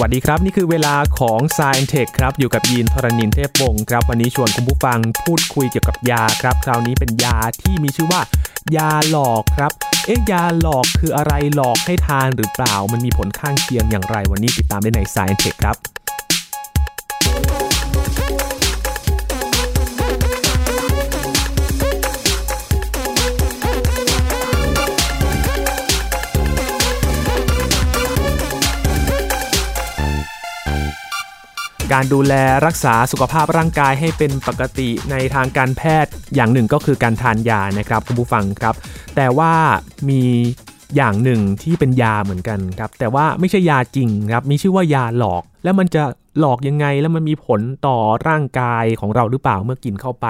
วัสดีครับ นี่คือเวลาของ s ซ i e n Tech ครับ อยู่กับยีนทรณินเทพวงศ์ครับ วันนี้ชวนคุณผู้ฟังพูดคุยเกี่ยวกับยาครับ คราวนี้เป็นยาที่มีชื่อว่า ยาหลอกครับ เอ๊ะยาหลอกคืออะไรหลอกให้ทานหรือเปล่า มันมีผลข้างเคียงอย่างไรวันนี้ติดตามได้ใน s ซ i e n Tech ครับ การดูแลรักษาสุขภาพร่างกายให้เป็นปกติในทางการแพทย์อย่างหนึ่งก็คือการทานยานะครับคุณผู้ฟังครับ แต่ว่ามีอย่างหนึ่งที่เป็นยาเหมือนกันครับ แต่ว่าไม่ใช่ยาจริงครับ มีชื่อว่ายาหลอก แล้วมันจะหลอกยังไงแล้วมันมีผลต่อร่างกายของเราหรือเปล่าเมื่อกินเข้าไป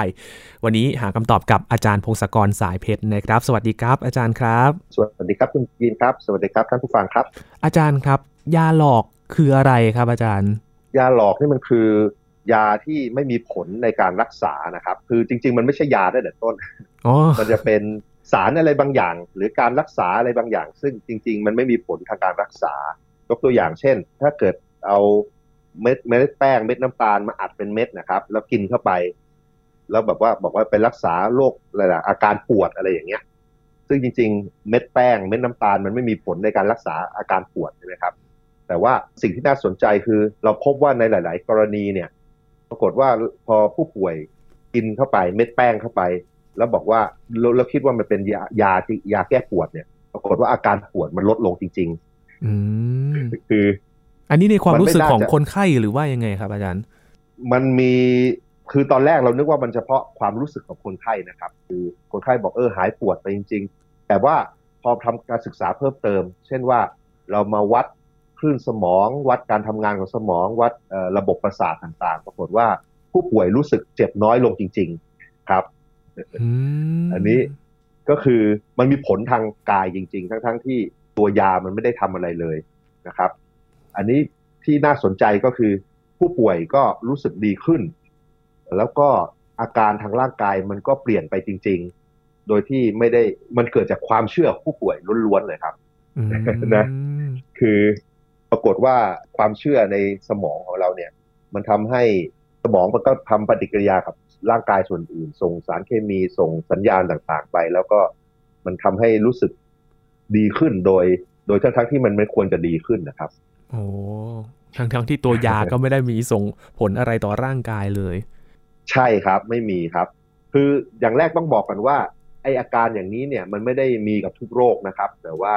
วันนี้หาคำตอบกับอาจารย์พงศกรสายเพชรนะครับ สวัสดีครับ อาจารย์ครับ สวัสดีครับคุณยีนครับ สวัสดีครับท่านผู้ฟังครับ อาจารย์ครับ ยาหลอกคืออะไรครับอาจารย์ ยาหลอกนี่มันคือยาที่ไม่มีผลในการรักษานะครับ คือจริง ๆ มันไม่ใช่ยาได้แต่ต้นอ๋อมันจะเป็นสารอะไรบางอย่าง หรือการรักษาอะไรบางอย่าง ซึ่งจริง ๆ มันไม่มีผลทางการรักษายกตัวอย่างเช่น ถ้าเกิดเอาเม็ดเม็ดแป้งเม็ดน้ำตาลมาอัดเป็นเม็ดนะครับ แล้วกินเข้าไป แล้วแบบว่าบอกว่าไปรักษาโรคอะไรนะอาการปวดอะไรอย่างเงี้ย ซึ่งจริง ๆ เม็ดแป้งเม็ดน้ำตาลมันไม่มีผลในการรักษาอาการปวดใช่ไหมครับ แต่ว่าสิ่งที่น่าสนใจคือเราพบว่าในหลาย ๆ กรณีเนี่ย ปรากฏว่าพอผู้ป่วยกินเข้าไปเม็ดแป้งเข้าไป แล้วบอกว่าเราเราคิดว่ามันเป็นยายาที่ยาแก้ปวดเนี่ย ปรากฏว่าอาการปวดมันลดลงจริงอืมๆคือ อันนี้ในความรู้สึกมันไม่น่าของจะคนไข้หรือว่ายังไงครับ อาจารย์ มันมีคือตอนแรกเรานึกว่ามันเฉพาะความรู้สึกของคนไข้นะครับ คือคนไข้บอกเออหายปวดไปจริง ๆ แต่ว่าพอทำการศึกษาเพิ่มเติม เช่นว่าเรามาวัด คลื่นสมอง วัดการทำงานของสมอง วัดเอ่อระบบประสาทต่างๆ ปรากฏว่าผู้ป่วยรู้สึกเจ็บน้อยลงจริง ๆ ครับอืมอันนี้ก็คือมันมีผลทางกายจริง ๆ ทั้งๆที่ตัวยามันไม่ได้ทำอะไรเลยนะครับ อันนี้ที่น่าสนใจก็คือ ผู้ป่วยก็รู้สึกดีขึ้น แล้วก็อาการทางร่างกายมันก็เปลี่ยนไปจริง ๆ โดยที่ไม่ได้มันเกิดจากความเชื่อของผู้ป่วยล้วนๆเลยครับอืมนะคือปรากฏว่าความเชื่อในสมองของเราเนี่ย มันทำให้สมองมันก็ทำปฏิกิริยากับร่างกายส่วนอื่น ส่งสารเคมีส่งสัญญาณต่างๆ ไป แล้วก็มันทำให้รู้สึกดีขึ้นโดย โดยทั้งๆที่มันไม่ควรจะดีขึ้นนะครับ โอ้ทั้งทั้งๆที่ตัวยาก็ไม่ได้มีส่งผลอะไรต่อร่างกายเลย ใช่ครับไม่มีครับ คืออย่างแรกต้องบอกกันว่าไออาการอย่างนี้เนี่ยมันไม่ได้มีกับทุกโรคนะครับ แต่ว่า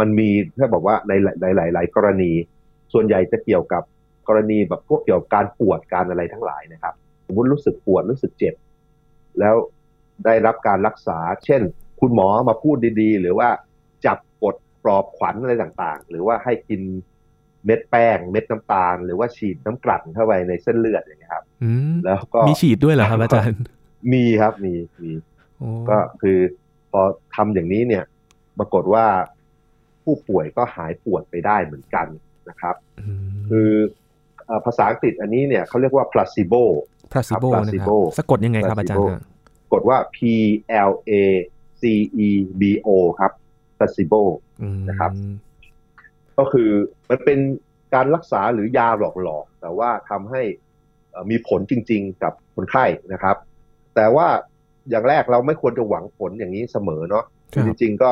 มันมีถ้าบอกว่าในหลายๆหลายๆกรณี ส่วนใหญ่จะเกี่ยวกับกรณีแบบพวกเกี่ยวกับการปวดการอะไรทั้งหลายนะครับสมมติรู้สึกปวดรู้สึกเจ็บ แล้วได้รับการรักษา เช่น คุณหมอมาพูดดีๆ หรือว่าจับกดปลอบขวัญอะไรต่างๆ หรือว่าให้กินเม็ดแป้ง เม็ดน้ำตาล หรือว่าฉีดน้ำกลั่นเข้าไปในเส้นเลือดอย่างเงี้ยครับอืมแล้วก็มีฉีดด้วยเหรอครับอาจารย์ มีครับมีมีโอ้ก็คือพอทำอย่างนี้เนี่ย ปรากฏว่า ผู้ป่วยก็หายปวดไปได้เหมือนกันนะครับมคือเอ่อภาษาอังกฤษอันนี้เนี่ยเขาเรียกว่า placebo placebo ครับนะครับ placebo สะกดยังไงครับอาจารย์ placebo ฮะกดว่า P L A C E B O ครับ placebo อืมนะครับ ก็คือมันเป็นการรักษาหรือยาหลอกๆ แต่ว่าทำให้เอ่อมีผลจริงๆกับคนไข้นะครับ แต่ว่าอย่างแรกเราไม่ควรจะหวังผลอย่างนี้เสมอเนาะครับจริงๆก็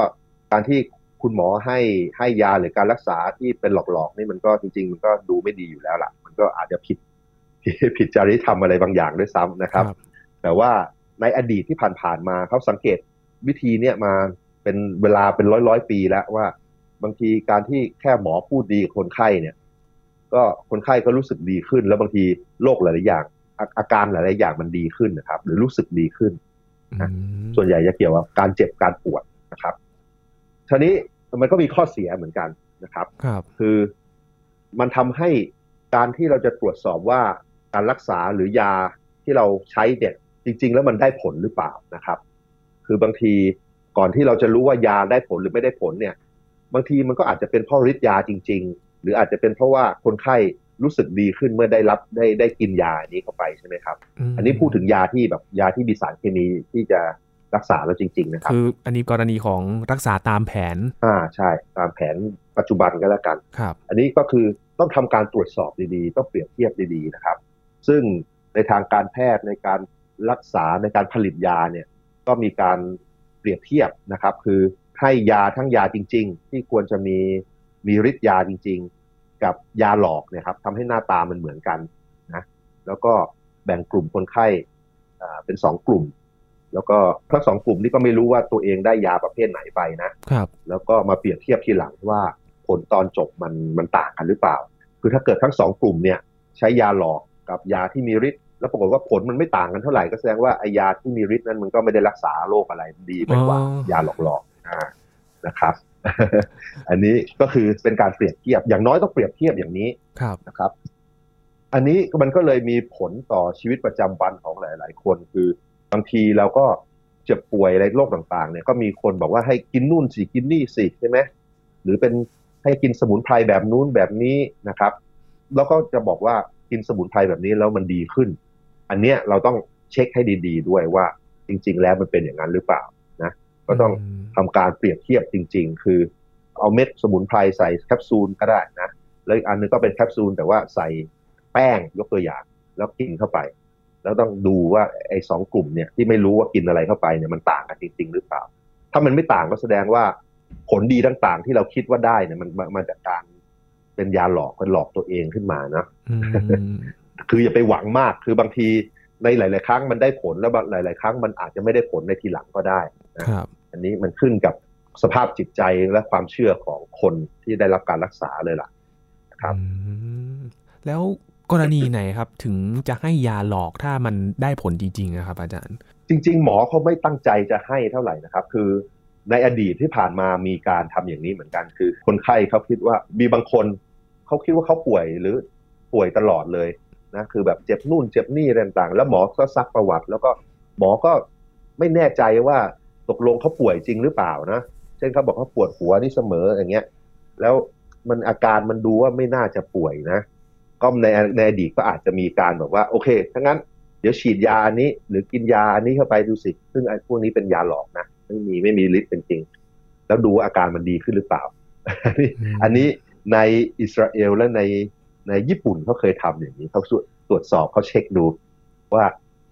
การที่ คุณหมอให้ให้ยาหรือการรักษาที่เป็นหลอกๆนี่มันก็จริง ๆ มันก็ดูไม่ดีอยู่แล้วล่ะ มันก็อาจจะผิดผิดจริยธรรมอะไรบางอย่างด้วยซ้ำนะครับ แต่ว่าในอดีตที่ผ่านๆมาเขาสังเกตวิธีเนี่ยมาเป็นเวลาเป็นร้อยร้อยๆปีแล้วว่า บางทีการที่แค่หมอพูดดีกับคนไข้เนี่ย ก็คนไข้ก็รู้สึกดีขึ้น แล้วบางทีโรคหลายๆอย่าง อาอาการหลายๆอย่างมันดีขึ้นนะครับ หรือรู้สึกดีขึ้นอืมส่วนใหญ่จะเกี่ยวกับการเจ็บการปวดนะครับ ทีนี้มันก็มีข้อเสียเหมือนกันนะครับครับคือมันทำให้การที่เราจะตรวจสอบว่าการรักษาหรือยาที่เราใช้เนี่ยจริง ๆ แล้วมันได้ผลหรือเปล่านะครับ คือบางทีก่อนที่เราจะรู้ว่ายาได้ผลหรือไม่ได้ผลเนี่ย บางทีมันก็อาจจะเป็นเพราะฤทธิ์ยาจริง ๆ หรืออาจจะเป็นเพราะว่าคนไข้รู้สึกดีขึ้นเมื่อได้รับได้ได้กินยานี้เข้าไปใช่ไหมครับ อันนี้พูดถึงยาที่แบบยาที่มีสารเคมีที่จะ รักษาแล้วจริง ๆ นะครับ คืออันนี้กรณีของรักษาตามแผน อ่าใช่ ตามแผนปัจจุบันก็แล้วกันครับ อันนี้ก็คือต้องทำการตรวจสอบดีๆ ต้องเปรียบเทียบดีๆนะครับ ซึ่งในทางการแพทย์ในการรักษาในการผลิตยาเนี่ยก็มีการเปรียบเทียบนะครับ คือให้ยาทั้งยาจริง ๆ ที่ควรจะมีมีฤทธิ์ยาจริง ๆ กับยาหลอกเนี่ยครับทำให้หน้าตามันเหมือนกันนะแล้วก็แบ่งกลุ่มคนไข้อ่าเป็นสองกลุ่ม แล้วก็ทั้งสองกลุ่มนี้ก็ไม่รู้ว่าตัวเองได้ยาประเภทไหนไปนะครับ แล้วก็มาเปรียบเทียบทีหลังว่าผลตอนจบมันมันต่างกันหรือเปล่า คือถ้าเกิดทั้งสองกลุ่มเนี่ยใช้ยาหลอกกับยาที่มีฤทธิ์แล้วปรากฏว่าผลมันไม่ต่างกันเท่าไหร่ก็แสดงว่าไอยาที่มีฤทธิ์นั้นมันก็ไม่ได้รักษาโรคอะไรดีไปกว่าอ๋อยาหลอกๆอ่านะครับ อันนี้ก็คือเป็นการเปรียบเทียบอย่างน้อยต้องเปรียบเทียบอย่างนี้ครับนะครับ อันนี้มันก็เลยมีผลต่อชีวิตประจำวันของหลาย ๆ คนคือ บางทีเราก็เจ็บป่วยอะไรโรคต่างๆเนี่ยก็มีคนบอกว่าให้กินนู่นสิกินนี่สิใช่ไหมหรือเป็นให้กินสมุนไพรแบบนู้นแบบนี้นะครับ แล้วก็จะบอกว่ากินสมุนไพรแบบนี้แล้วมันดีขึ้น อันเนี้ยเราต้องเช็คให้ดี ๆ ด้วยว่าจริง ๆ แล้วมันเป็นอย่างนั้นหรือเปล่านะก็ต้องมทำการเปรียบเทียบจริง ๆ คือ เอาเม็ดสมุนไพรใส่แคปซูลก็ได้นะแล้วอีกอันนึงก็เป็นแคปซูลแต่ว่าใส่แป้งยกตัวอย่าง แล้วกินเข้าไป แล้วต้องดูว่าไอ้สองกลุ่มเนี่ยที่ไม่รู้ว่ากินอะไรเข้าไปเนี่ยมันต่างกันจริง ๆ หรือเปล่า ถ้ามันไม่ต่างก็แสดงว่าผลดีต่างๆที่เราคิดว่าได้เนี่ยมันมามาจากการเป็นยาหลอกมันหลอกตัวเองขึ้นมานะอืมคืออย่าไปหวังมากคือบางทีในหลาย ๆ ครั้งมันได้ผลแล้วบางหลาย ๆ ครั้งมันอาจจะไม่ได้ผลในทีหลังก็ได้ครับ อันนี้มันขึ้นกับสภาพจิตใจและความเชื่อของคนที่ได้รับการรักษาเลยล่ะ ครับอืมแล้ว กรณีไหนครับ ถึงจะให้ยาหลอกถ้ามันได้ผลจริงๆนะครับ อาจารย์ จริง ๆ หมอเขาไม่ตั้งใจจะให้เท่าไหร่นะครับ คือในอดีตที่ผ่านมามีการทำอย่างนี้เหมือนกัน คือ คนไข้เขาคิดว่ามีบางคนเขาคิดว่าเขาป่วยหรือป่วยตลอดเลยนะคือแบบเจ็บนู่นเจ็บนี่อะไรต่างๆ แล้วหมอก็ซักประวัติ แล้วก็หมอก็ไม่แน่ใจว่าตกลงเขาป่วยจริงหรือเปล่านะเช่นเขาบอกเขาปวดหัวนี่เสมออย่างเงี้ย แล้วมันอาการมันดูว่าไม่น่าจะป่วยนะ ก็ในในอดีตก็อาจจะมีการแบบว่า โอเคถ้างั้นเดี๋ยวฉีดยาอันนี้ หรือกินยาอันนี้เข้าไปดูสิ ซึ่งไอ้พวกนี้เป็นยาหลอกนะ ไม่มีไม่มีฤทธิ์เป็นจริงแล้วดูว่าอาการมันดีขึ้นหรือเปล่าอันนี้อืมอันนี้ในอิสราเอลและในในญี่ปุ่นเขาเคยทำอย่างนี้เขาตรวจสอบเขาเช็คดูว่า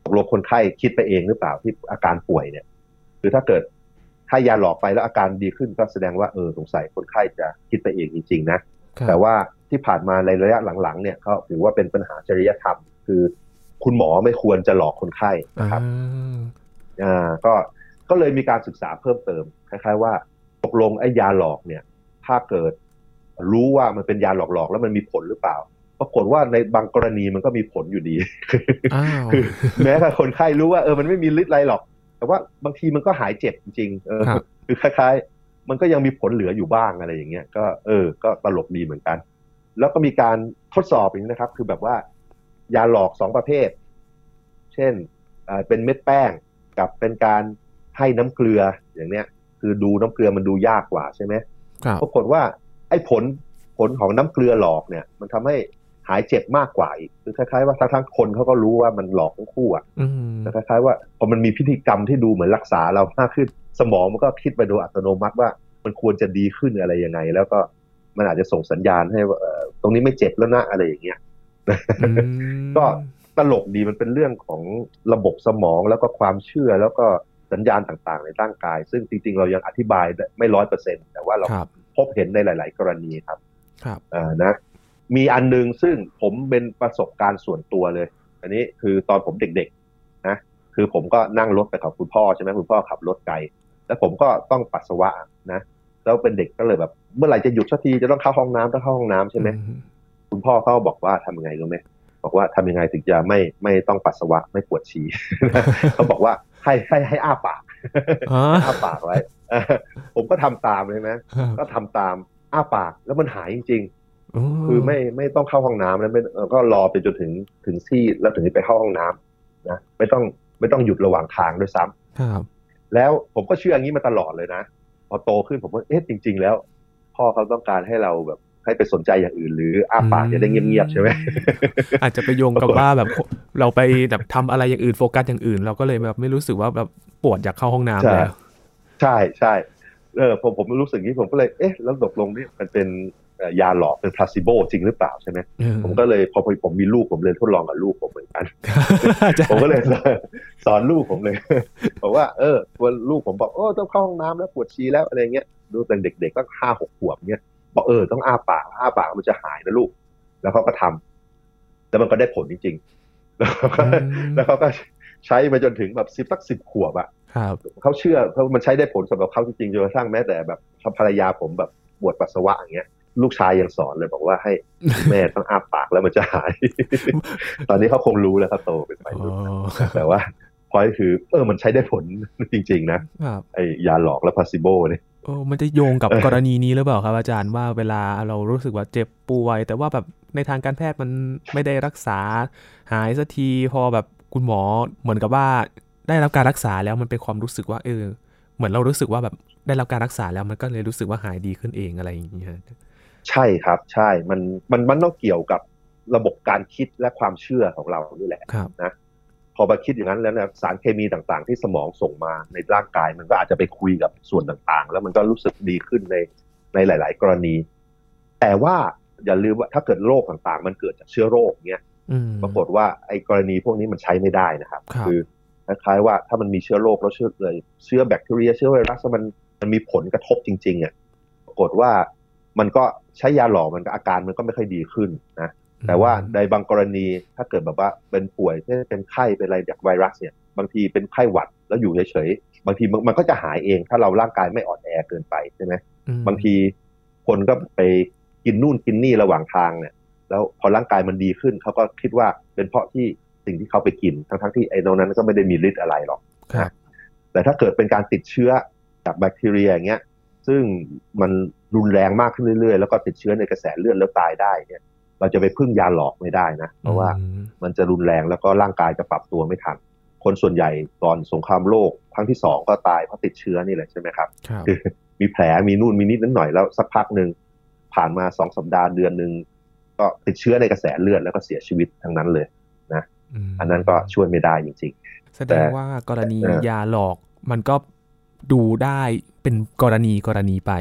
ตกลงคนไข้คิดไปเองหรือเปล่าที่อาการป่วยเนี่ยคือถ้าเกิดให้ยาหลอกไปแล้วอาการดีขึ้นก็แสดงว่าเออสงสัยคนไข้จะคิดไปเองจริง ๆ นะครับแต่ว่า ที่ผ่านมาในระยะหลังๆเนี่ยเขาถือว่าเป็นปัญหาจริยธรรม คือคุณหมอไม่ควรจะหลอกคนไข้นะครับอ่าอ่าก็ก็เลยมีการศึกษาเพิ่มเติมคล้ายๆว่าตกลงไอ้ยาหลอกเนี่ย ถ้าเกิดรู้ว่ามันเป็นยาหลอกๆแล้วมันมีผลหรือเปล่าปรากฏว่าในบางกรณีมันก็มีผลอยู่ดีอ้าวคือแม้แต่คนไข้รู้ว่าเออมันไม่มีฤทธิ์อะไรหรอก แต่ว่าบางทีมันก็หายเจ็บจริงๆเออครับคือคล้าย ๆ มันก็ยังมีผลเหลืออยู่บ้างอะไรอย่างเงี้ยก็เออ ก็ตลกดีเหมือนกัน แล้วก็มีการทดสอบอย่างนี้นะครับ คือแบบว่ายาหลอกสองประเภท เช่นเอ่อเป็นเม็ดแป้งกับเป็นการให้น้ำเกลืออย่างเนี้ย คือดูน้ำเกลือมันดูยากกว่าใช่ไหมครับปรากฏว่าไอ้ผลผลของน้ำเกลือหลอกเนี่ย มันทำให้หายเจ็บมากกว่าอีกคือคล้ายๆว่าทั้งๆคนเขาก็รู้ว่ามันหลอกทั้งคู่อะอืมแต่คล้ายๆว่าพอมันมีพิธีกรรมที่ดูเหมือนรักษาเรามากขึ้น สมองมันก็คิดไปโดยอัตโนมัติว่ามันควรจะดีขึ้นอะไรยังไง แล้วก็ มันอาจจะส่งสัญญาณให้ว่าเอ่อตรงนี้ไม่เจ็บแล้วนะอะไรอย่างเงี้ยอืมก็ตลกดีมันเป็นเรื่องของระบบสมองแล้วก็ความเชื่อแล้วก็สัญญาณต่างๆ ในร่างกาย ซึ่งจริงๆ เรายังอธิบายไม่ร้อยเปอร์เซ็นแต่ว่าเราครับพบเห็นในหลาย ๆ กรณีครับ ครับอ่านะ มีอันหนึงซึ่งผมเป็นประสบการณ์ส่วนตัวเลย อันนี้คือตอนผมเด็กๆนะคือผมก็นั่งรถไปกับคุณพ่อใช่ไหมคุณพ่อขับรถไกล แล้วผมก็ต้องปัสสาวะนะ แล้วเป็นเด็กก็เลยแบบ เมื่อไหร่จะหยุดสักทีจะต้องเข้าห้องน้ำต้องเข้าห้องน้ำใช่ไหมอืคุณพ่อเขาบอกว่าทำยังไงรู้ไหมบอกว่าทำยังไงถึงจะไม่ไม่ต้องปัสสาวะไม่ปวดฉี่เขาบอกว่าให้ให้ให้อ้าปากอ๋ออ้าปากไว้เออผมก็ทำตามเลยนะครับก็ทำตามอ้าปากแล้วมันหายจริงๆคือไม่ไม่ต้องเข้าห้องน้ำแล้วไม่เอ่อก็รอไปจนถึงถึงที่แล้วถึงจะไปเข้าห้องน้ำนะไม่ต้องไม่ต้องหยุดระหว่างทางด้วยซ้ำครับ แล้วผมก็เชื่ออย่างนี้มาตลอดเลยนะ พอโตขึ้นผมก็เอ๊ะจริง ๆ แล้ว พ่อเขาต้องการให้เราแบบคให้ไปสนใจอย่างอื่น หรืออ้าปากจะได้เงียบๆใช่ไหมอาจจะไปโยงกับว่าแบบเราไปแบบทำอะไรอย่างอื่นโฟกัสอย่างอื่น เราก็เลยแบบไม่รู้สึกว่าแบบปวดอยากเข้าห้องน้ำแล้วใช่ใช่เออผมผมรู้สึกนี้ผมก็เลยเอ๊ะแล้วตกลงนี่มันเป็น ยาหลอกเป็นพลาสซิโบจริงหรือเปล่าใช่ไหมผมก็เลยพอผมมีลูกผมเลยทดลองกับลูกผมเหมือนกัน ผมก็เลยสอนลูกผมเลยบอกว่าเออวันลูกผมบอกโอ้ต้องเข้าห้องน้ำแล้วปวดชีแล้วอะไรเงี้ยดูเป็นเด็กๆก็ห้าหกขวบเนี้ยบอกเออต้องอ้าปากอ้าปากมันจะหายนะลูก แล้วเขาก็ทำแล้วมันก็ได้ผลจริงๆแล้วเขาก็ใช้มาจนถึงแบบสิบสักสิบขวบอะเขาเชื่อเขามันใช้ได้ผลสำหรับเขาจริงๆจนกระทั่งแม้แต่แบบภรรยาผมแบบปวดปัสสาวะอย่างเงี้ย ลูกชายยังสอนเลยบอกว่าให้แม่ต้องอ้าปากแล้วมันจะหาย ตอนนี้เขาคงรู้แล้วเขาโตเป็นไปแต่ว่าพอยคือ เออมันใช้ได้ผลจริง ๆ นะไอยาหลอกและพาซิโบเนี่ยโอ้มันจะโยงกับกรณีนี้หรือเปล่าครับอาจารย์ว่าเวลาเรารู้สึกว่าเจ็บป่วย แต่ว่าแบบในทางการแพทย์มันไม่ได้รักษาหายสักทีพอแบบคุณหมอเหมือนกับว่าได้รับการรักษาแล้วมันเป็นความรู้สึกว่าเออ เหมือนเรารู้สึกว่าแบบได้รับการรักษาแล้วมันก็เลยรู้สึกว่าหายดีขึ้นเองอะไรอย่างเงี้ย ใช่ครับใช่มันมันมันต้องเกี่ยวกับระบบการคิดและความเชื่อของเราด้วยแหละนะพอมาคิดอย่างนั้นแล้วนะสารเคมีต่างๆ ที่สมองส่งมาในร่างกาย มันก็อาจจะไปคุยกับส่วนต่างๆ แล้วมันก็รู้สึกดีขึ้นในในหลาย ๆ กรณี แต่ว่าอย่าลืมว่าถ้าเกิดโรคต่างๆ มันเกิดจากเชื้อโรคเนี้ยปรากฏว่าไอ้กรณีพวกนี้มันใช้ไม่ได้นะครับ คือคล้ายๆว่าถ้ามันมีเชื้อโรคแล้วเชื้อเลยเชื้อแบคทีเรียเชื้อไวรัสมันมันมีผลกระทบจริงๆอะปรากฏว่า มันก็ใช้ยาหลอกมันก็อาการมันก็ไม่ค่อยดีขึ้นนะแต่ว่าในบางกรณีถ้าเกิดแบบว่าเป็นป่วยเช่นเป็นไข้เป็นอะไรจากไวรัสเนี่ยบางทีเป็นไข้หวัดแล้วอยู่เฉยๆบางทีมันก็จะหายเองถ้าเราร่างกายไม่อ่อนแอเกินไปใช่ไหมบางทีคนก็ไปกินนู่นกินนี่ระหว่างทางเนี่ย แล้วพอร่างกายมันดีขึ้นเขาก็คิดว่าเป็นเพราะที่สิ่งที่เขาไปกิน ทั้งๆที่ไอ้ตรงนั้นก็ไม่ได้มีฤทธิ์อะไรหรอกแต่ถ้าเกิดเป็นการติดเชื้อจากแบคทีเรียอย่างเงี้ยซึ่งมัน รุนแรงมากขึ้นเรื่อยๆ แล้วก็ติดเชื้อในกระแสเลือดแล้วตายได้เนี่ย เราจะไปพึ่งยาหลอกไม่ได้นะ เพราะว่ามันจะรุนแรงแล้วก็ร่างกายจะปรับตัวไม่ทัน คนส่วนใหญ่ตอนสงครามโลกครั้งที่สองก็ตายเพราะติดเชื้อนี่แหละใช่ไหมครับคือมีแผลมีนู่นมีนิดนิดหน่อยแล้วสักพักหนึ่งผ่านมาสองสัปดาห์เดือนหนึ่งก็ติดเชื้อในกระแสเลือดแล้วก็เสียชีวิตทั้งนั้นเลยนะอันนั้นก็ช่วยไม่ได้จริงๆแสดงว่ากรณียาหลอกมันก็ดูได้เป็นกรณีกรณีไป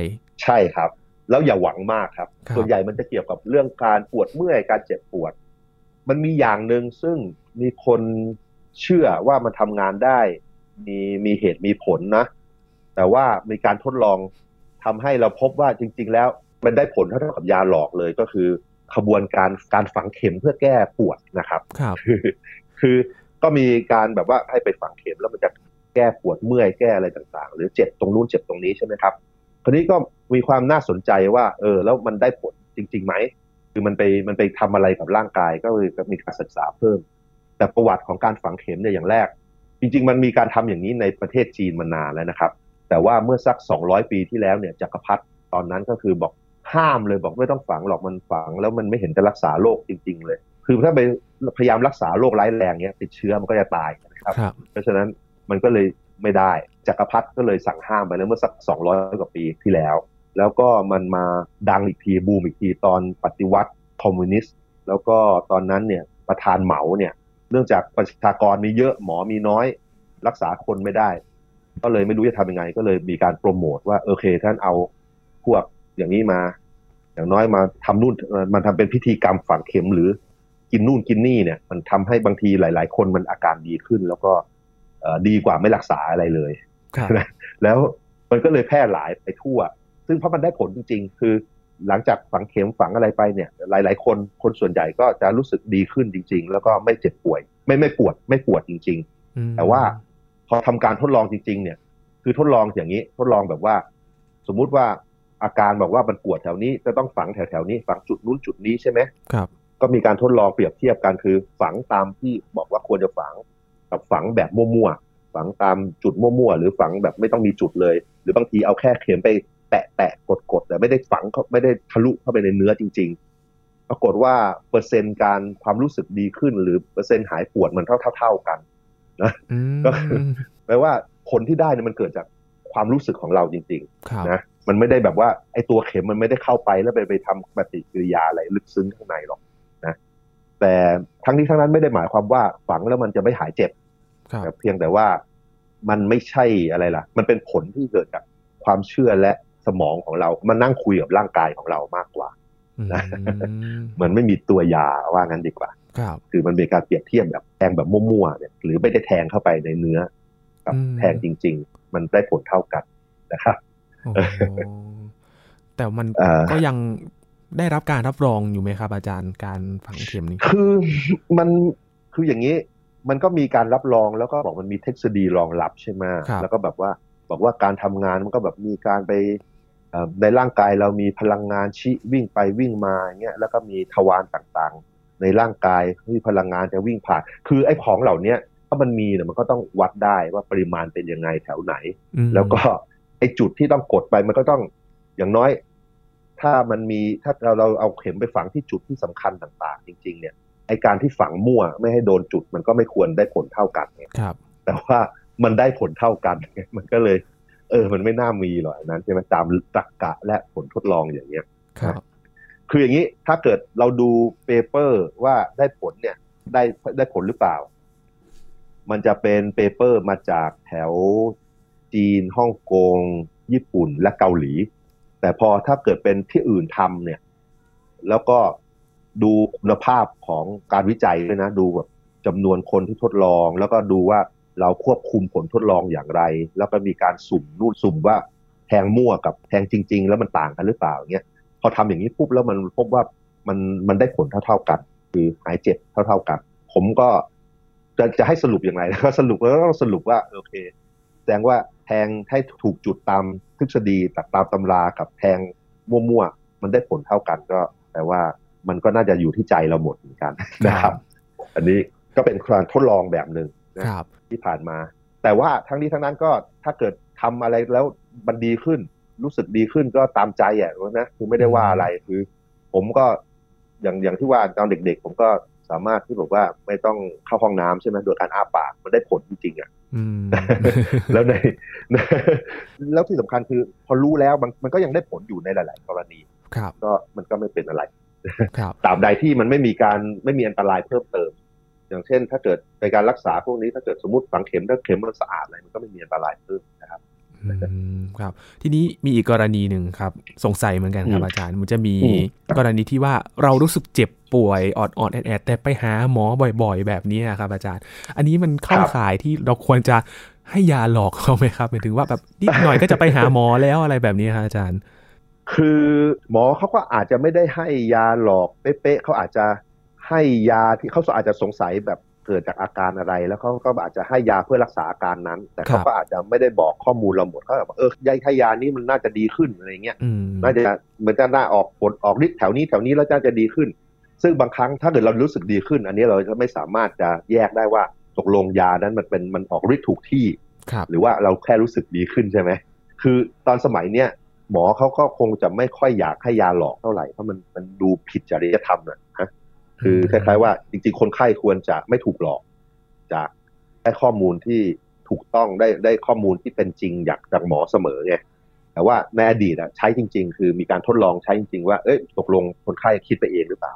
ใช่ครับ แล้วอย่าหวังมากครับส่วนใหญ่มันจะเกี่ยวกับเรื่องการปวดเมื่อยการเจ็บปวด มันมีอย่างหนึ่งซึ่งมีคนเชื่อว่ามันทำงานได้ มีมีเหตุมีผลนะ แต่ว่ามีการทดลองทำให้เราพบว่าจริง ๆ แล้วมันได้ผลเท่ากับยาหลอกเลยก็คือขบวนการการฝังเข็มเพื่อแก้ปวดนะครับครับคือคือก็มีการแบบว่าให้ไปฝังเข็มแล้วมันจะแก้ปวดเมื่อยแก้อะไรต่างๆ หรือเจ็บตรงนู้นเจ็บตรงนี้ใช่ไหมครับ ราวนี้ก็มีความน่าสนใจว่า เออ แล้วมันได้ผลจริงๆไหมคือมันไปมันไปทำอะไรกับร่างกายก็เลยมีการศึกษาเพิ่ม แต่ประวัติของการฝังเข็มเนี่ยอย่างแรก จริง ๆ มันมีการทำอย่างนี้ในประเทศจีนมานานแล้วนะครับ แต่ว่าเมื่อสักสองร้อยปีที่แล้วเนี่ยจักรพรรดิตอนนั้นก็คือบอกห้ามเลยบอกไม่ต้องฝังหรอกมันฝัง แล้วมันไม่เห็นจะรักษาโรคจริง ๆ เลย คือถ้าไปพยายามรักษาโรคร้ายแรงเนี่ยติดเชื้อมันก็จะตายนะครับ เพราะฉะนั้นมันก็เลย ไม่ได้จักรพรรดิก็เลยสั่งห้ามไปแล้วเมื่อสักสองร้อยกว่าปีที่แล้ว แล้วก็มันมาดังอีกทีบูมอีกทีตอนปฏิวัติคอมมิวนิสต์แล้วก็ตอนนั้นเนี่ยประธานเหมาเนี่ยเนื่องจากประชากรมีเยอะหมอมีน้อย รักษาคนไม่ได้ ก็เลยไม่รู้จะทำยังไง ก็เลยมีการโปรโมทว่าโอเคท่านเอาพวกอย่างนี้มา อย่างน้อยมาทำนู่นมันทำเป็นพิธีกรรมฝังเข็มหรือกินนู่นกินนี่เนี่ย มันทำให้บางทีหลาย ๆ คนมันอาการดีขึ้น แล้วก็ ดีกว่าไม่รักษาอะไรเลยแล้วมันก็เลยแพร่หลายไปทั่ว ซึ่งเพราะมันได้ผลจริง ๆ คือหลังจากฝังเข็มฝังอะไรไปเนี่ย หลาย ๆ คนคนส่วนใหญ่ก็จะรู้สึกดีขึ้นจริง ๆ แล้วก็ไม่เจ็บป่วย ไม่ไม่ปวด ไม่ปวดจริง ๆ แต่ว่าพอทำการทดลองจริง ๆ เนี่ย คือทดลองอย่างนี้ทดลองแบบว่า สมมุติว่าอาการบอกว่ามันปวดแถวนี้จะต้องฝังแถวๆนี้ฝังจุดนู้นจุดนี้ใช่ไหมครับ ก็มีการทดลองเปรียบเทียบกันคือ ฝังตามที่บอกว่าควรจะฝัง กับฝังแบบมั่วๆฝังตามจุดมั่วๆหรือฝังแบบไม่ต้องมีจุดเลย หรือบางทีเอาแค่เข็มไปแตะแตะกดกดแต่ไม่ได้ฝังเขาไม่ได้ทะลุเข้าไปในเนื้อจริง ๆ ปรากฏว่าเปอร์เซ็นต์การความรู้สึกดีขึ้น หรือเปอร์เซ็นต์หายปวดมันเท่าเท่ากันนะก็แปลว่าผลที่ได้เนี่ยมันเกิดจากความรู้สึกของเราจริงๆนะมันไม่ได้แบบว่าไอ้ตัวเข็มมันไม่ได้เข้าไปแล้วไปไปทำปฏิกิริยาอะไรลึกซึ้งข้างในหรอกนะ แต่ทั้งนี้ทั้งนั้นไม่ได้หมายความว่าฝังแล้วมันจะไม่หายเจ็บครับแต่เพียงแต่ว่ามันไม่ใช่อะไรล่ะ มันเป็นผลที่เกิดจากความเชื่อและสมองของเรา มันนั่งคุยกับร่างกายของเรามากกว่าอืมมันไม่มีตัวยาว่างั้นดีกว่าครับคือมันเป็นการเปรียบเทียบแบบแทงแบบมั่วๆเนี่ย หรือไม่ได้แทงเข้าไปในเนื้อกับอืมแทงจริง ๆ มันได้ผลเท่ากันนะครับโอ้โหแต่มันเอ่อก็ยัง ได้รับการรับรองอยู่ไหมครับ อาจารย์การฝังเข็มนี้คือมันคืออย่างนี้ มันก็มีการรับรองแล้วก็บอกมันมีทฤษฎีรองรับใช่ไหมครับแล้วก็แบบว่าบอกว่าการทำงานมันก็แบบมีการไปเอ่อในร่างกายเรามีพลังงานชิวิ่งไปวิ่งมาอย่างเงี้ยแล้วก็มีทวารต่างๆ ในร่างกายที่พลังงานจะวิ่งผ่าน คือไอ้ของเหล่าเนี้ยถ้ามันมีเนี่ยมันก็ต้องวัดได้ว่าปริมาณเป็นยังไงแถวไหนอืมแล้วก็ไอ้จุดที่ต้องกดไปมันก็ต้องอย่างน้อย ถ้ามันมีถ้าเราเราเอาเข็มไปฝังที่จุดที่สำคัญต่างๆ จริง ๆ เนี่ยไอการที่ฝังมั่วไม่ให้โดนจุดมันก็ไม่ควรได้ผลเท่ากันไงครับ แต่ว่ามันได้ผลเท่ากันไงมันก็เลย เออ มันไม่น่ามีหรอกอันนั้นใช่ไหมตามตรรกะและผลทดลองอย่างเงี้ยครับ คืออย่างนี้ถ้าเกิดเราดู paper ว่าได้ผลเนี่ย ได้ได้ผลหรือเปล่า มันจะเป็น paper มาจากแถวจีนฮ่องกง ญี่ปุ่นและเกาหลี แต่พอถ้าเกิดเป็นที่อื่นทำเนี่ย แล้วก็ดูคุณภาพของการวิจัยด้วยนะ ดูแบบจำนวนคนที่ทดลอง แล้วก็ดูว่าเราควบคุมผลทดลองอย่างไร แล้วก็มีการสุ่มนู่นสุ่มว่าแทงมั่วกับแทงจริง ๆ แล้วมันต่างกันหรือเปล่าเงี้ยพอทำอย่างนี้ปุ๊บแล้วมันพบว่ามันมันได้ผลเท่า ๆกัน คือหายเจ็บเท่า ๆกัน ผมก็จะจะให้สรุปอย่างไรก็สรุปแล้วก็ต้องสรุปว่าโอเค แสดงว่าแทงให้ถูกจุดตาม ทฤษฎีตามตำรากับแทงมั่วๆ มันได้ผลเท่ากันก็แปลว่ามันก็น่าจะอยู่ที่ใจเราหมดเหมือนกันนะครับ อันนี้ก็เป็นการทดลองแบบหนึ่งนะครับที่ผ่านมา แต่ว่าทั้งนี้ทั้งนั้นก็ถ้าเกิดทำอะไรแล้วมันดีขึ้น รู้สึกดีขึ้นก็ตามใจอะนะคือไม่ได้ว่าอะไรคือ ผมก็อย่างอย่างที่ว่าตอนเด็ก ๆ ผมก็ สามารถที่บอกว่าไม่ต้องเข้าห้องน้ำใช่ไหมโดยการอ้าปากมันได้ผลจริงๆอะอืมแล้วในแล้วที่สำคัญคือ พอรู้แล้วมันมันก็ยังได้ผลอยู่ในหลาย ๆ กรณีครับ ก็มันก็ไม่เป็นอะไรครับตราบใดที่มันไม่มีการไม่มีอันตรายเพิ่มเติม อย่างเช่น ถ้าเกิดในการรักษาพวกนี้ถ้าเกิดสมมติฝังเข็มถ้าเข็มมันสะอาดอะไรมันก็ไม่มีอันตรายเพิ่มนะครับอืมครับ ทีนี้มีอีกกรณีหนึ่งครับ สงสัยเหมือนกันครับอืมอาจารย์ มันจะมีอืมกรณีที่ว่าเรารู้สึกเจ็บ ป่วยออดออดๆแอดแอดๆแต่ไปหาหมอบ่อยๆ แบบนี้ครับอาจารย์ อันนี้มันเข้าข่ายที่เราควรจะให้ยาหลอกเขาไหมครับหมายถึงว่าแบบนิดหน่อยก็จะไปหาหมอแล้วอะไรแบบนี้ครับอาจารย์ คือหมอเขาก็อาจจะไม่ได้ให้ยาหลอกเป๊ะๆเขาอาจจะให้ยาที่เขาอาจจะสงสัยแบบเกิดจากอาการอะไร แล้วเขาก็อาจจะให้ยาเพื่อรักษาอาการนั้น แต่ครัเขาบก็อาจจะไม่ได้บอกข้อมูลเราหมดเขาแบบเออยาให้ยานี้มันน่าจะดีขึ้นอะไรเงี้ยอืมน่าจะเหมือนจะน่าออกผลออกฤทธิ์แถวนี้แถวนี้แล้วน่าจะดีขึ้น ซึ่งบางครั้งถ้าเกิดเรารู้สึกดีขึ้น อันนี้เราจะไม่สามารถจะแยกได้ว่าตกลงยานั้นมันเป็นมันออกฤทธิ์ถูกที่ครับหรือว่าเราแค่รู้สึกดีขึ้นใช่ไหมคือตอนสมัยเนี้ยหมอเขาก็คงจะไม่ค่อยอยากให้ยาหลอกเท่าไหร่เพราะมันมันดูผิดจริยธรรมนะฮะคือคล้ายๆว่าจริงๆ คนไข้ควรจะไม่ถูกหลอก จากได้ข้อมูลที่ถูกต้องได้ได้ข้อมูลที่เป็นจริงจากจากหมอเสมอไงแต่ว่าในอดีตอะใช้จริง ๆ คือมีการทดลองใช้จริง ๆ ว่าเอ้ยตกลงคนไข้คิดไปเองหรือเปล่า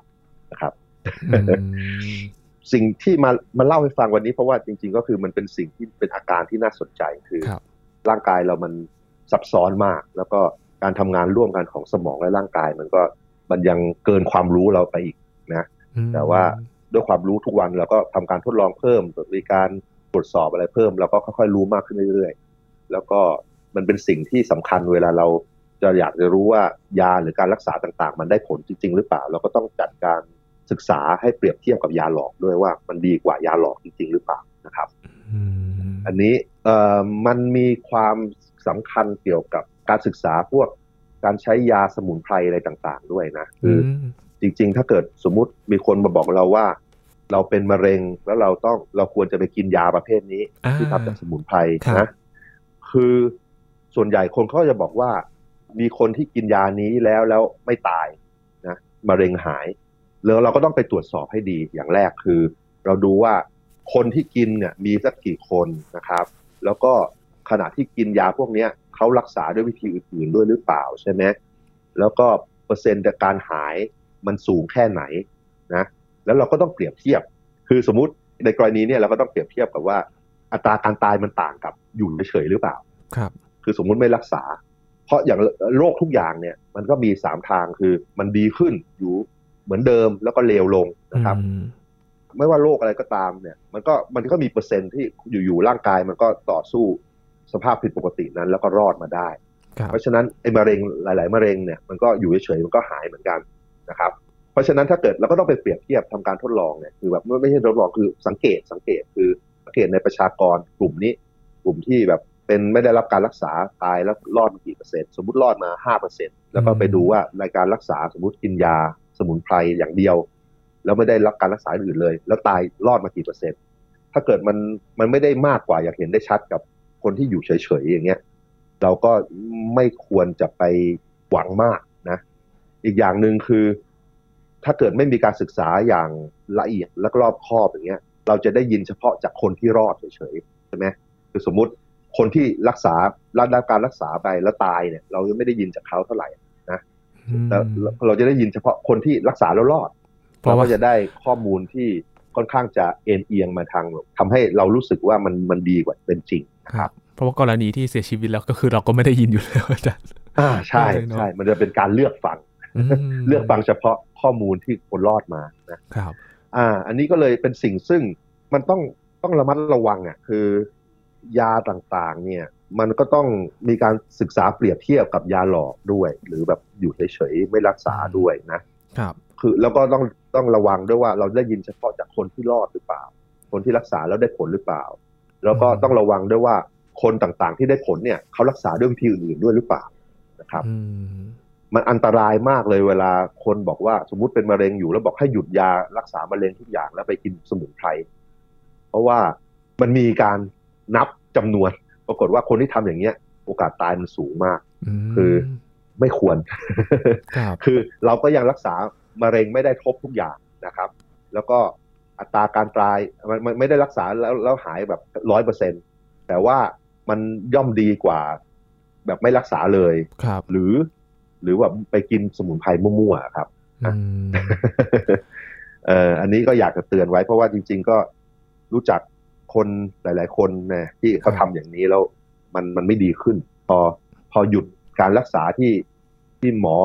นะครับอืมสิ่งที่มามาเล่าให้ฟังวันนี้เพราะว่าจริง ๆ ก็คือมันเป็นสิ่งที่เป็นอาการที่น่าสนใจคือครับร่างกายเรามันซับซ้อนมาก แล้วก็การทำงานร่วมกันของสมองและร่างกาย มันก็มันยังเกินความรู้เราไปอีกนะอืมแต่ว่าด้วยความรู้ทุกวันเราก็ทำการทดลองเพิ่มมีการตรวจสอบอะไรเพิ่มเราก็ค่อยๆรู้มากขึ้นเรื่อยๆ แล้วก็มันเป็นสิ่งที่สำคัญเวลาเราจะอยากจะรู้ว่ายาหรือการรักษาต่างๆ มันได้ผลจริง ๆ หรือเปล่า เราก็ต้องจัดการ ศึกษาให้เปรียบเทียบกับยาหลอกด้วยว่ามันดีกว่ายาหลอกจริง ๆ หรือเปล่านะครับอืมอันนี้เอ่อมันมีความสำคัญเกี่ยวกับการศึกษาพวกการใช้ยาสมุนไพรอะไรต่างๆ ด้วยนะคืออมจริง ๆ ถ้าเกิดสมมุติมีคนมาบอกเราว่า เราเป็นมะเร็งแล้วเราต้องเราควรจะไปกินยาประเภทนี้อ่าที่ทำจากสมุนไพรครับนะคือส่วนใหญ่คนเขาจะบอกว่า มีคนที่กินยานี้แล้วแล้วไม่ตายนะมะเร็งหาย แล้วเราก็ต้องไปตรวจสอบให้ดีอย่างแรกคือ เราดูว่าคนที่กินเนี่ยมีสักกี่คนนะครับ แล้วก็ขณะที่กินยาพวกเนี้ยเขเขารักษาด้วยวิธีอื่นๆด้วยหรือเปล่าใช่ไหมแล้วก็เปอร์เซ็นต์การหายมันสูงแค่ไหนนะแล้วเราก็ต้องเปรียบเทียบ คือสมมุติในกรณีเนี่ยเราก็ต้องเปรียบเทียบกับว่า อัตราการตายมันต่างกับอยู่เฉยๆหรือเปล่าครับ คือสมมุติไม่รักษา เพราะอย่างโรคทุกอย่างเนี่ย มันก็มีสามทางคือมันดีขึ้นอยู่ เหมือนเดิมแล้วก็เลวลงนะครับอืมไม่ว่าโรคอะไรก็ตามเนี่ย มันก็มันก็มีเปอร์เซ็นต์ที่อยู่ๆร่างกายมันก็ต่อสู้สภาพผิดปกตินั้นแล้วก็รอดมาได้ครับเพราะฉะนั้นไอ้มะเร็งหลาย ๆ มะเร็งเนี่ยมันก็อยู่เฉยๆมันก็หายเหมือนกันนะครับ เพราะฉะนั้นถ้าเกิดเราก็ต้องไปเปรียบเทียบทำการทดลองเนี่ยคือแบบไม่ไม่ใช่ทดลองคือสังเกตสังเกตคือสังเกตในประชากรกลุ่มนี้ กลุ่มที่แบบเป็นไม่ได้รับการรักษาตายแล้วรอดมากี่เปอร์เซ็นต์สมมติรอดมาห้าเปอร์เซ็นต์แล้วก็ไปดูว่าในการรักษาสมมติกินยาส มุนไพรอย่างเดียว แล้วไม่ได้รับการรักษาอื่นเลย แล้วตายรอดมากี่เปอร์เซ็นต์ ถ้าเกิดมันมันไม่ได้มากกว่าอยากเห็นได้ชัดกับคนที่อยู่เฉยๆอย่างเงี้ย เราก็ไม่ควรจะไปหวังมากนะ อีกอย่างหนึ่งคือ ถ้าเกิดไม่มีการศึกษาอย่างละเอียดและรอบคอบอย่างเงี้ย เราจะได้ยินเฉพาะจากคนที่รอดเฉยๆใช่ไหมคือสมมติคนที่รักษารับรับการรักษาไปแล้วตายเนี่ย เราจะไม่ได้ยินจากเขาเท่าไหร่ เราจะได้ยินเฉพาะคนที่รักษาแล้วรอดเพราะเราว่าก็จะได้ข้อมูลที่ค่อนข้างจะเอ็นเอียงมาทางทำให้เรารู้สึกว่ามันมันดีกว่าเป็นจริงครับ เพราะว่ากรณีที่เสียชีวิตแล้วก็คือเราก็ไม่ได้ยินอยู่แล้วอาจารย์อ่าใช่ใช่เนอะใช่มันจะเป็นการเลือกฟังอืมเลือกฟังเฉพาะข้อมูลที่คนรอดมานะครับ อ่า อันนี้ก็เลยเป็นสิ่งซึ่งมันต้องต้องระมัดระวังอะ คือยาต่างๆ เนี่ย มันก็ต้องมีการศึกษาเปรียบเทียบกับยาหลอกด้วย หรือแบบอยู่เฉยๆไม่รักษาด้วยนะครับ คือแล้วก็ต้องต้องระวังด้วยว่าเราได้ยินเฉพาะจากคนที่รอดหรือเปล่า คนที่รักษาแล้วได้ผลหรือเปล่า แล้วก็อืมต้องระวังด้วยว่าคนต่างๆ ที่ได้ผลเนี่ยเขารักษาด้วยวิธีอื่นๆด้วยหรือเปล่านะครับอืมมันอันตรายมากเลยเวลาคนบอกว่าสมมุติเป็นมะเร็งอยู่แล้วบอกให้หยุดยารักษามะเร็งทุกอย่างแล้วไปกินสมุนไพรเพราะว่ามันมีการนับจำนวน ปรากฏว่าคนที่ทำอย่างเงี้ย โอกาสตายมันสูงมากมคือไม่ควรครับคือเราก็ยังรักษามะเร็งไม่ได้ครบทุกอย่างนะครับ แล้วก็อัตราการตายมันมันไม่ได้รักษาแล้วแล้วหายแบบร้อยเปอร์เซ็นแต่ว่ามันย่อมดีกว่า แบบไม่รักษาเลยครับหรือ หรือว่าไปกินสมุนไพรมั่วๆครับอืมเอ่ออันนี้ก็อยากจะเตือนไว้เพราะว่าจริง ๆ ก็รู้จัก คนหลาย ๆ คนนะที่เขาทำอย่างนี้แล้วมันมันไม่ดีขึ้น พอพอหยุดการรักษาที่ที่หมอ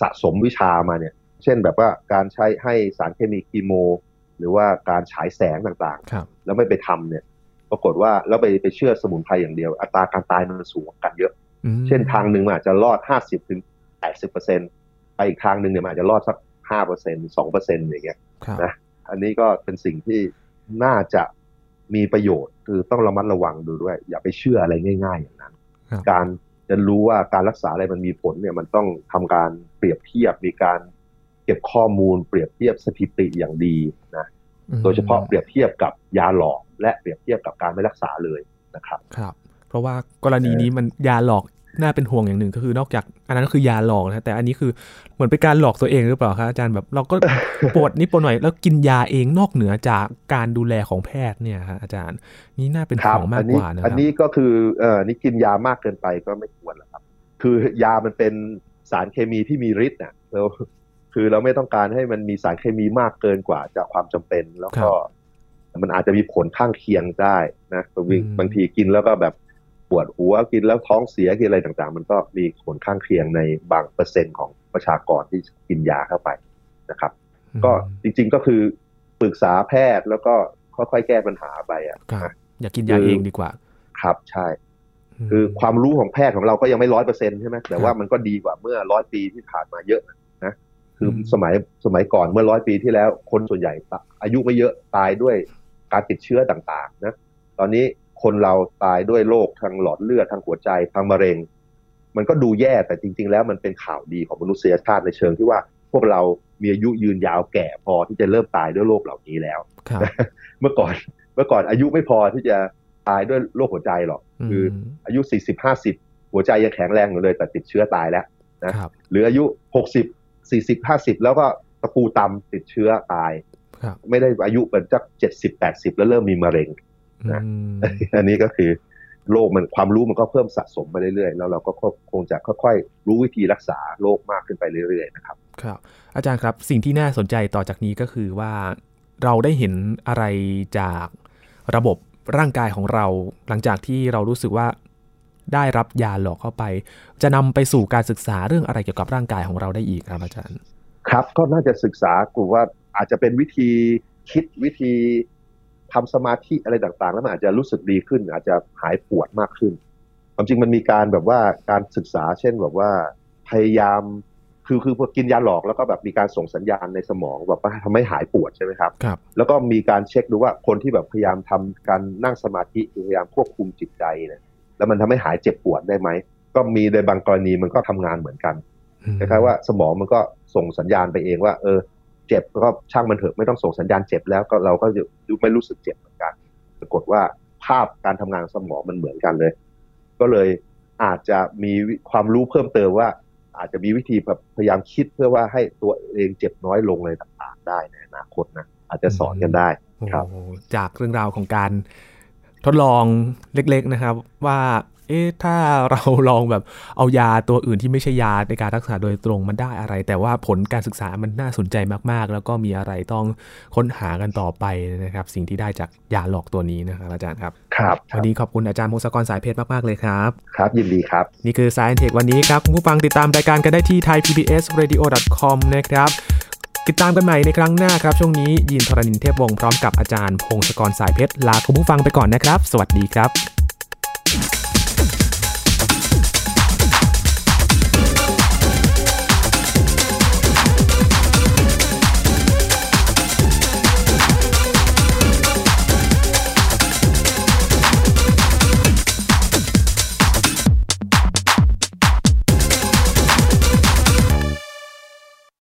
สะสมวิชามาเนี่ย เช่นแบบว่าการใช้ให้สารเคมีคีโม หรือว่าการฉายแสงต่างครับๆแล้วไม่ไปทำเนี่ย ปรากฏว่าแล้วไปไปเชื่อสมุนไพรอย่างเดียว อัตราการตายมันสูงกว่ากันเยอะอืมเช่นทางหนึ่งมันอาจจะรอดห้าสิบถึงแปดสิบเปอร์เซ็นไปอีกทางหนึ่งเนี่ยมันอาจจะรอดสักห้าเปอร์เซ็นสองเปอร์เซ็นอย่างเงี้ยครับนะอันนี้ก็เป็นสิ่งที่น่าจะ มีประโยชน์คือต้องระมัดระวังดูด้วย อย่าไปเชื่ออะไรง่าย ๆ อย่างนั้นครับการจะรู้ว่าการรักษาอะไรมันมีผลเนี่ยมันต้องทำการเปรียบเทียบมีการเก็บข้อมูลเปรียบเทียบสถิติอย่างดีนะโดยเฉพาะเปรียบเทียบกับยาหลอก และเปรียบเทียบกับการไม่รักษาเลยนะครับ ครับ เพราะว่ากรณีนี้มันยาหลอก น่าเป็นห่วงอย่างหนึ่งก็คือนอกจากอันนั้นก็คือยาหลอกนะแต่อันนี้คือเหมือนเป็นการหลอกตัวเองหรือเปล่าครับอาจารย์แบบเราก็ปวดนิดปวดหน่อย แล้วกินยาเองนอกเหนือจากการดูแลของแพทย์เนี่ยครับอาจารย์ นี่น่าเป็นครัห่วงมากอันี้กว่านะคอัรันบนี้ก็คือเอ่อนี่กินยามากเกินไปก็ไม่ควรหรอกครับ คือยามันเป็นสารเคมีที่มีฤทธิ์น่ะเราคือเราไม่ต้องการให้มันมีสารเคมีมากเกินกว่าจากความจำเป็นแล้วก็มันอาจจะมีผลข้างเคียงได้นะบางทีอืมบางทีกินแล้วก็แบบ ปวดหัวกินแล้วท้องเสียกินอะไรต่างๆ มันก็มีผลข้างเคียงในบางเปอร์เซ็นต์ของประชากรที่กินยาเข้าไปนะครับ ก็จริงๆก็คือปรึกษาแพทย์แล้วก็ค่อยๆแก้ปัญหาไปอะครับนะอยากกินยาเองดีกว่า ครับใช่ คือความรู้ของแพทย์ของเราก็ยังไม่ร้อยเปอร์เซ็นใช่ไหมแต่ว่ามันก็ดีกว่าเมื่อร้อยปีที่ผ่านมาเยอะนะคืออมสมัยสมัยก่อนเมื่อร้อยปีที่แล้ว คนส่วนใหญ่ตะอายุไม่เยอะตายด้วยการติดเชื้อต่างๆ นะ ตอนนี้ คนเราตายด้วยโรคทางหลอดเลือดทางหัวใจทางมะเร็ง มันก็ดูแย่แต่จริง ๆ แล้วมันเป็นข่าวดีของมนุษยชาติในเชิงที่ว่าพวกเรามีอายุยืนยาวแก่พอที่จะเริ่มตายด้วยโรคเหล่านี้แล้วครับเมื่อก่อนเมื่อก่อนอายุไม่พอที่จะตายด้วยโรคหัวใจหรอก คือมอายุ40 50หัวใจยังแข็งแรงอยู่เลยแต่ติดเชื้อตายแล้วครับหรืออายุ60 40 50แล้วก็ตะปูตำติดเชื้อตายครับไม่ได้อายุเป็นจัก70 80แล้วเริ่มมีมะเร็ง นะอืมอันนี้ก็คือโรคมันความรู้มันก็เพิ่มสะสมไปเรื่อยๆ แล้วเราก็คงจะค่อยๆ รู้วิธีรักษาโรคมากขึ้นไปเรื่อยๆนะครับ ครับ อาจารย์ครับสิ่งที่น่าสนใจต่อจากนี้ก็คือว่าเราได้เห็นอะไรจากระบบร่างกายของเรา หลังจากที่เรารู้สึกว่าได้รับยาหลอกเข้าไป จะนำไปสู่การศึกษาเรื่องอะไรเกี่ยวกับร่างกายของเราได้อีกครับอาจารย์ ครับก็น่าจะศึกษากลุ่มว่าอาจจะเป็นวิธีคิดวิธี ทำสมาธิอะไรต่างๆ แล้วมันอาจจะรู้สึกดีขึ้น อาจจะหายปวดมากขึ้นความจริงมันมีการแบบว่าการศึกษา เช่นแบบว่าพยายามคือคือพอกินยาหลอกแล้วก็แบบมีการส่งสัญญาณในสมองแบบว่าทำให้หายปวดใช่ไหมครับครับ แล้วก็มีการเช็คดูว่าคนที่แบบพยายามทำการนั่งสมาธิพยายามควบคุมจิตใจเนี่ยแล้วมันทำให้หายเจ็บปวดได้ไหมก็มีในบางกรณีมันก็ทำงานเหมือนกันคล้ายๆว่าสมองมันก็ส่งสัญญาณไปเองว่า เออ เจ็บก็ช่างมันเถอะไม่ต้องส่งสัญญาณเจ็บแล้วก็เราก็จะไม่รู้สึกเจ็บเหมือนกัน ปรากฏว่าภาพการทำงานสมองมันเหมือนกันเลย ก็เลยอาจจะมีความรู้เพิ่มเติมว่า อาจจะมีวิธีแบบพยายามคิดเพื่อว่าให้ตัวเองเจ็บน้อยลงอะไรต่างๆ ได้ในอนาคตนะอาจจะสอนกันได้ครับจากเรื่องราวของการทดลองเล็กๆนะครับ ว่า เอ๊ะถ้าเราลองแบบเอายาตัวอื่นที่ไม่ใช่ยาในการรักษาโดยตรงมันได้อะไร แต่ว่าผลการศึกษามันน่าสนใจมากๆ แล้วก็มีอะไรต้องค้นหากันต่อไปนะครับ สิ่งที่ได้จากยาหลอกตัวนี้นะครับอาจารย์ครับครับวันนี้ขอบคุณอาจารย์พงศกรสายเพชรมาก ๆ เลยครับ ครับ ยินดีครับ นี่คือ Science Tech วันนี้ครับคุณผู้ฟังติดตามรายการกันได้ที่ thaipbsradio.com นะครับติดตามกันใหม่ในครั้งหน้าครับ ช่วงนี้ยินทรณินเทพวงศ์พร้อมกับอาจารย์พงศกรสายเพชรลาคุณผู้ฟังไปก่อนนะครับ สวัสดีครับ